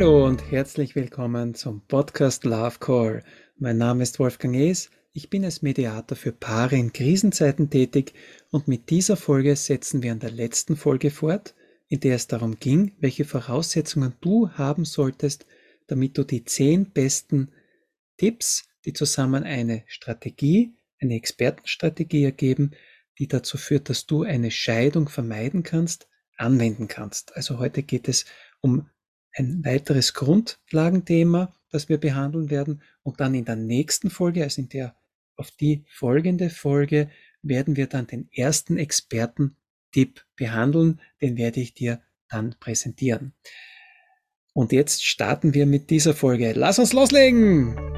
Hallo und herzlich willkommen zum Podcast Love Call. Mein Name ist Wolfgang Ees. Ich bin als Mediator für Paare in Krisenzeiten tätig und mit dieser Folge setzen wir an der letzten Folge fort, in der es darum ging, welche Voraussetzungen du haben solltest, damit du die zehn besten Tipps, die zusammen eine Strategie, eine Expertenstrategie ergeben, die dazu führt, dass du eine Scheidung vermeiden kannst, anwenden kannst. Also heute geht es um ein weiteres Grundlagenthema, das wir behandeln werden. Und dann in der nächsten Folge, also in der auf die folgende Folge, werden wir dann den ersten Experten-Tipp behandeln. Den werde ich dir dann präsentieren. Und jetzt starten wir mit dieser Folge. Lass uns loslegen!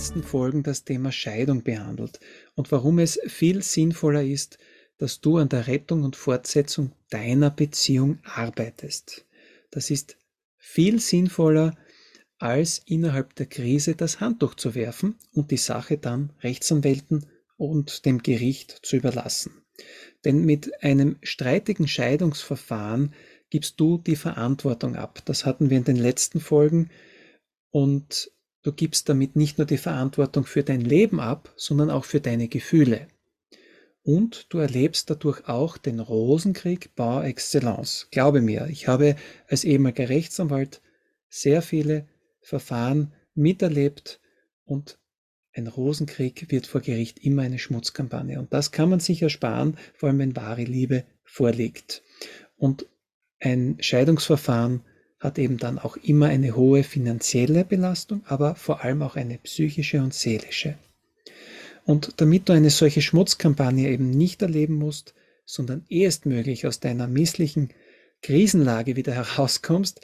Letzten Folgen das Thema Scheidung behandelt und warum es viel sinnvoller ist, dass du an der Rettung und Fortsetzung deiner Beziehung arbeitest. Das ist viel sinnvoller, als innerhalb der Krise das Handtuch zu werfen und die Sache dann Rechtsanwälten und dem Gericht zu überlassen. Denn mit einem streitigen Scheidungsverfahren gibst du die Verantwortung ab. Das hatten wir in den letzten Folgen und Du gibst damit nicht nur die Verantwortung für dein Leben ab, sondern auch für deine Gefühle. Und du erlebst dadurch auch den Rosenkrieg par excellence. Glaube mir, ich habe als ehemaliger Rechtsanwalt sehr viele Verfahren miterlebt und ein Rosenkrieg wird vor Gericht immer eine Schmutzkampagne. Und das kann man sich ersparen, vor allem wenn wahre Liebe vorliegt. Und ein Scheidungsverfahren hat eben dann auch immer eine hohe finanzielle Belastung, aber vor allem auch eine psychische und seelische. Und damit du eine solche Schmutzkampagne eben nicht erleben musst, sondern erstmöglich aus deiner misslichen Krisenlage wieder herauskommst,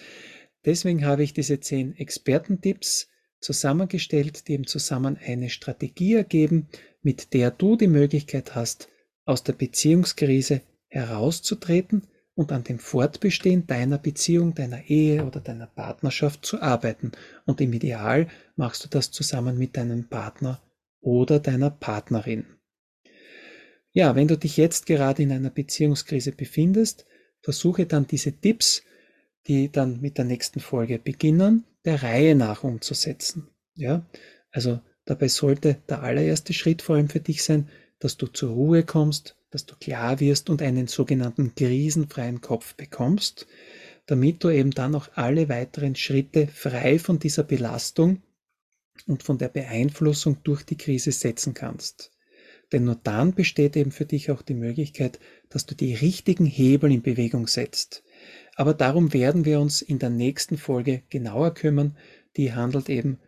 deswegen habe ich diese zehn Expertentipps zusammengestellt, die eben zusammen eine Strategie ergeben, mit der du die Möglichkeit hast, aus der Beziehungskrise herauszutreten und an dem Fortbestehen deiner Beziehung, deiner Ehe oder deiner Partnerschaft zu arbeiten. Und im Ideal machst du das zusammen mit deinem Partner oder deiner Partnerin. Ja, wenn du dich jetzt gerade in einer Beziehungskrise befindest, versuche dann diese Tipps, die dann mit der nächsten Folge beginnen, der Reihe nach umzusetzen. Ja, also dabei sollte der allererste Schritt vor allem für dich sein, dass du zur Ruhe kommst, dass du klar wirst und einen sogenannten krisenfreien Kopf bekommst, damit du eben dann auch alle weiteren Schritte frei von dieser Belastung und von der Beeinflussung durch die Krise setzen kannst. Denn nur dann besteht eben für dich auch die Möglichkeit, dass du die richtigen Hebel in Bewegung setzt. Aber darum werden wir uns in der nächsten Folge genauer kümmern. Die handelt eben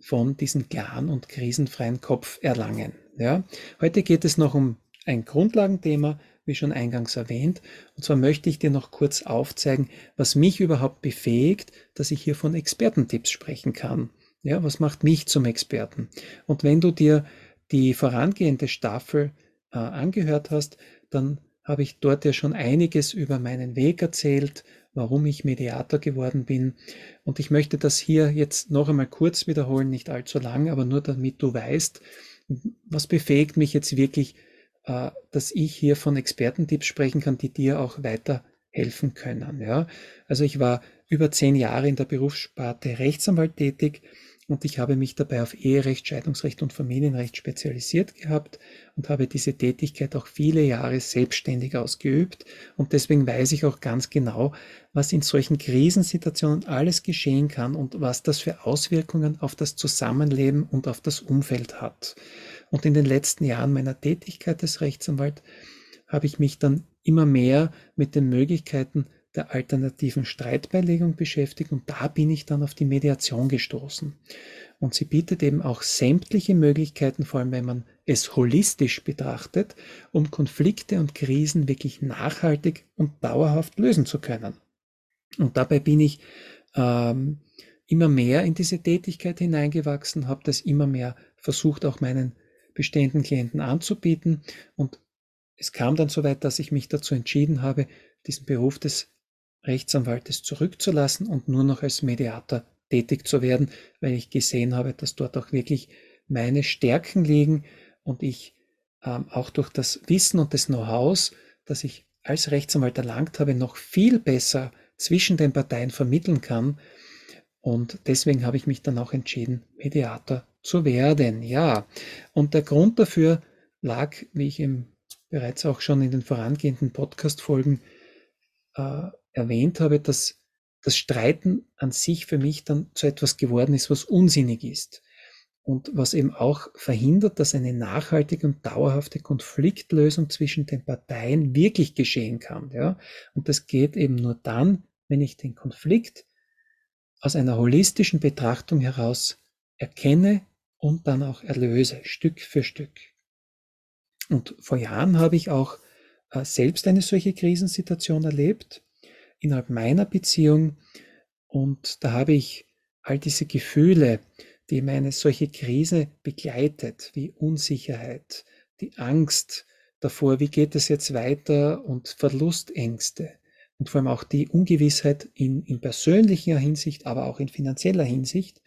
von diesem klaren und krisenfreien Kopf erlangen. Ja? Heute geht es noch um ein Grundlagenthema, wie schon eingangs erwähnt. Und zwar möchte ich dir noch kurz aufzeigen, was mich überhaupt befähigt, dass ich hier von Expertentipps sprechen kann. Ja, was macht mich zum Experten? Und wenn du dir die vorangehende Staffel äh, angehört hast, dann habe ich dort ja schon einiges über meinen Weg erzählt, warum ich Mediator geworden bin. Und ich möchte das hier jetzt noch einmal kurz wiederholen, nicht allzu lang, aber nur damit du weißt, was befähigt mich jetzt wirklich äh, dass ich hier von Expertentipps sprechen kann, die dir auch weiterhelfen können. Ja? Also ich war über zehn Jahre in der Berufssparte Rechtsanwalt tätig und ich habe mich dabei auf Eherecht, Scheidungsrecht und Familienrecht spezialisiert gehabt und habe diese Tätigkeit auch viele Jahre selbstständig ausgeübt. Und deswegen weiß ich auch ganz genau, was in solchen Krisensituationen alles geschehen kann und was das für Auswirkungen auf das Zusammenleben und auf das Umfeld hat. Und in den letzten Jahren meiner Tätigkeit als Rechtsanwalt habe ich mich dann immer mehr mit den Möglichkeiten der alternativen Streitbeilegung beschäftigt und da bin ich dann auf die Mediation gestoßen. Und sie bietet eben auch sämtliche Möglichkeiten, vor allem wenn man es holistisch betrachtet, um Konflikte und Krisen wirklich nachhaltig und dauerhaft lösen zu können. Und dabei bin ich ähm, immer mehr in diese Tätigkeit hineingewachsen, habe das immer mehr versucht, auch meinen bestehenden Klienten anzubieten. Und es kam dann so weit, dass ich mich dazu entschieden habe, diesen Beruf des Rechtsanwaltes zurückzulassen und nur noch als Mediator tätig zu werden, weil ich gesehen habe, dass dort auch wirklich meine Stärken liegen und ich ähm, auch durch das Wissen und das Know-how, das ich als Rechtsanwalt erlangt habe, noch viel besser zwischen den Parteien vermitteln kann. Und deswegen habe ich mich dann auch entschieden, Mediator zu werden. Ja, und der Grund dafür lag, wie ich im, bereits auch schon in den vorangehenden Podcast-Folgen äh, erwähnt habe, dass das Streiten an sich für mich dann zu etwas geworden ist, was unsinnig ist und was eben auch verhindert, dass eine nachhaltige und dauerhafte Konfliktlösung zwischen den Parteien wirklich geschehen kann. Ja? Und das geht eben nur dann, wenn ich den Konflikt aus einer holistischen Betrachtung heraus erkenne und dann auch erlöse, Stück für Stück. Und vor Jahren habe ich auch äh, selbst eine solche Krisensituation erlebt innerhalb meiner Beziehung. Und da habe ich all diese Gefühle, die meine solche Krise begleitet, wie Unsicherheit, die Angst davor, wie geht es jetzt weiter und Verlustängste. Und vor allem auch die Ungewissheit in, in persönlicher Hinsicht, aber auch in finanzieller Hinsicht,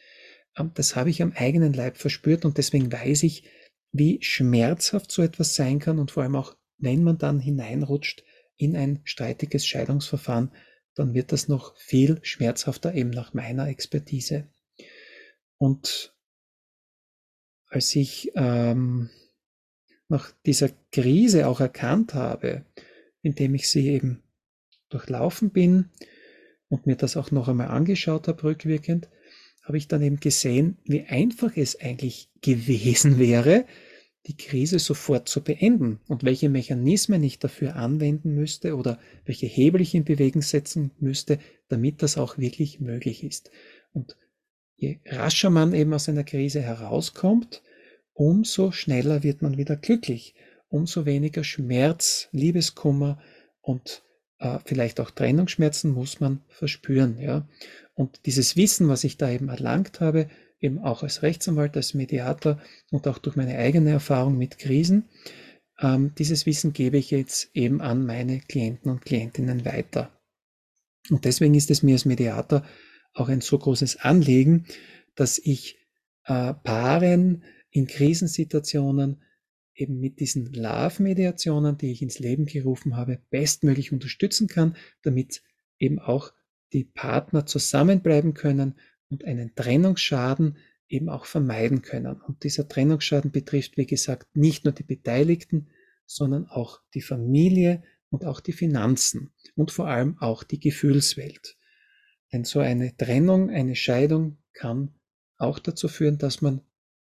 ähm, das habe ich am eigenen Leib verspürt und deswegen weiß ich, wie schmerzhaft so etwas sein kann und vor allem auch, wenn man dann hineinrutscht in ein streitiges Scheidungsverfahren, dann wird das noch viel schmerzhafter eben nach meiner Expertise. Und als ich ähm, nach dieser Krise auch erkannt habe, indem ich sie eben durchlaufen bin und mir das auch noch einmal angeschaut habe, rückwirkend, habe ich dann eben gesehen, wie einfach es eigentlich gewesen wäre, die Krise sofort zu beenden und welche Mechanismen ich dafür anwenden müsste oder welche Hebel ich in Bewegung setzen müsste, damit das auch wirklich möglich ist. Und je rascher man eben aus einer Krise herauskommt, umso schneller wird man wieder glücklich, umso weniger Schmerz, Liebeskummer und äh, vielleicht auch Trennungsschmerzen muss man verspüren. Ja? Und dieses Wissen, was ich da eben erlangt habe, eben auch als Rechtsanwalt, als Mediator und auch durch meine eigene Erfahrung mit Krisen, ähm, dieses Wissen gebe ich jetzt eben an meine Klienten und Klientinnen weiter. Und deswegen ist es mir als Mediator auch ein so großes Anliegen, dass ich äh, Paaren in Krisensituationen eben mit diesen Love-Mediationen, die ich ins Leben gerufen habe, bestmöglich unterstützen kann, damit eben auch die Partner zusammenbleiben können und einen Trennungsschaden eben auch vermeiden können. Und dieser Trennungsschaden betrifft, wie gesagt, nicht nur die Beteiligten, sondern auch die Familie und auch die Finanzen und vor allem auch die Gefühlswelt. Denn so eine Trennung, eine Scheidung kann auch dazu führen, dass man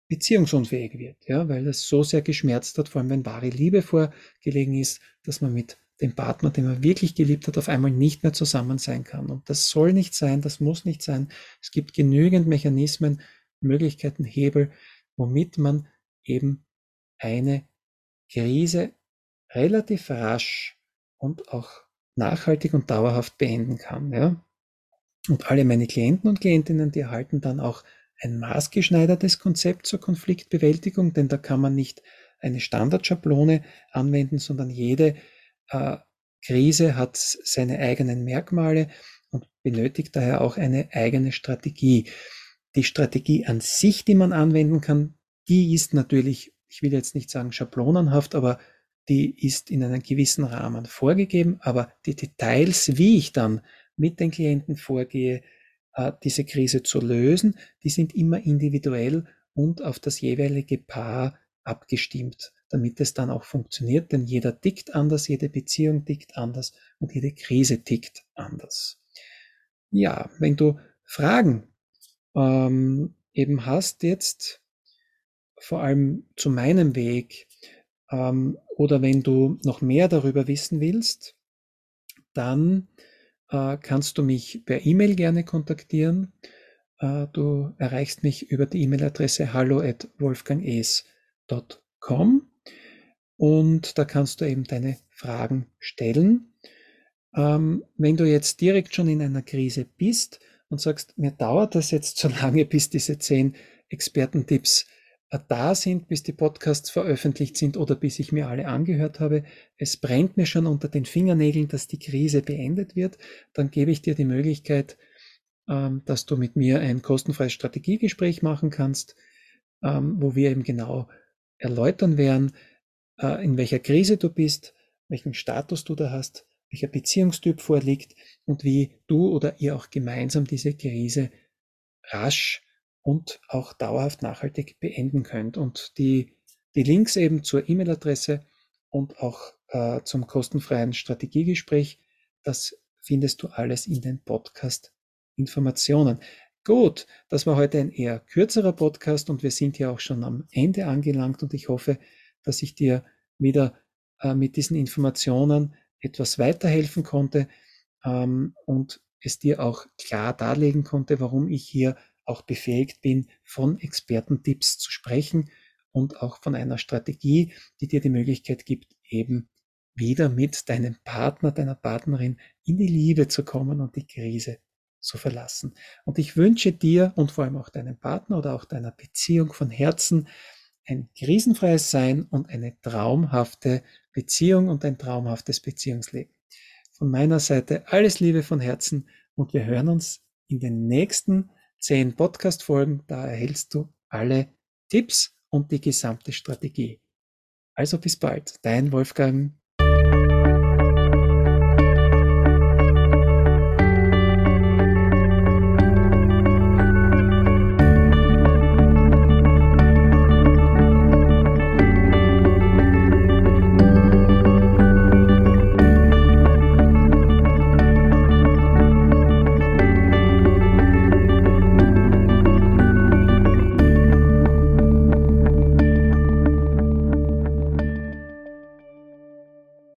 beziehungsunfähig wird, ja, weil das so sehr geschmerzt hat, vor allem wenn wahre Liebe vorgelegen ist, dass man mit dem Partner, den man wirklich geliebt hat, auf einmal nicht mehr zusammen sein kann. Und das soll nicht sein, das muss nicht sein. Es gibt genügend Mechanismen, Möglichkeiten, Hebel, womit man eben eine Krise relativ rasch und auch nachhaltig und dauerhaft beenden kann. Ja? Und alle meine Klienten und Klientinnen, die erhalten dann auch ein maßgeschneidertes Konzept zur Konfliktbewältigung, denn da kann man nicht eine Standardschablone anwenden, sondern jede äh, Krise hat seine eigenen Merkmale und benötigt daher auch eine eigene Strategie. Die Strategie an sich, die man anwenden kann, die ist natürlich, ich will jetzt nicht sagen schablonenhaft, aber die ist in einem gewissen Rahmen vorgegeben, aber die Details, wie ich dann mit den Klienten vorgehe, äh, diese Krise zu lösen, die sind immer individuell und auf das jeweilige Paar abgestimmt, damit es dann auch funktioniert, denn jeder tickt anders, jede Beziehung tickt anders und jede Krise tickt anders. Ja, wenn du Fragen ähm, eben hast jetzt, vor allem zu meinem Weg, ähm, oder wenn du noch mehr darüber wissen willst, dann äh, kannst du mich per E-Mail gerne kontaktieren. Äh, du erreichst mich über die E-Mail-Adresse hallo at wolfganges.com und da kannst du eben deine Fragen stellen. Ähm, wenn du jetzt direkt schon in einer Krise bist und sagst, mir dauert das jetzt zu lange, bis diese zehn Expertentipps äh, da sind, bis die Podcasts veröffentlicht sind oder bis ich mir alle angehört habe. Es brennt mir schon unter den Fingernägeln, dass die Krise beendet wird. Dann gebe ich dir die Möglichkeit, ähm, dass du mit mir ein kostenfreies Strategiegespräch machen kannst, ähm, wo wir eben genau erläutern werden, in welcher Krise du bist, welchen Status du da hast, welcher Beziehungstyp vorliegt und wie du oder ihr auch gemeinsam diese Krise rasch und auch dauerhaft nachhaltig beenden könnt. Und die, die Links eben zur E-Mail-Adresse und auch äh, zum kostenfreien Strategiegespräch, das findest du alles in den Podcast-Informationen. Gut, das war heute ein eher kürzerer Podcast und wir sind ja auch schon am Ende angelangt und ich hoffe, dass ich dir wieder äh, mit diesen Informationen etwas weiterhelfen konnte ähm, und es dir auch klar darlegen konnte, warum ich hier auch befähigt bin, von Expertentipps zu sprechen und auch von einer Strategie, die dir die Möglichkeit gibt, eben wieder mit deinem Partner, deiner Partnerin in die Liebe zu kommen und die Krise zu verlassen. Und ich wünsche dir und vor allem auch deinem Partner oder auch deiner Beziehung von Herzen ein krisenfreies Sein und eine traumhafte Beziehung und ein traumhaftes Beziehungsleben. Von meiner Seite alles Liebe von Herzen und wir hören uns in den nächsten zehn Podcast-Folgen. Da erhältst du alle Tipps und die gesamte Strategie. Also bis bald, dein Wolfgang.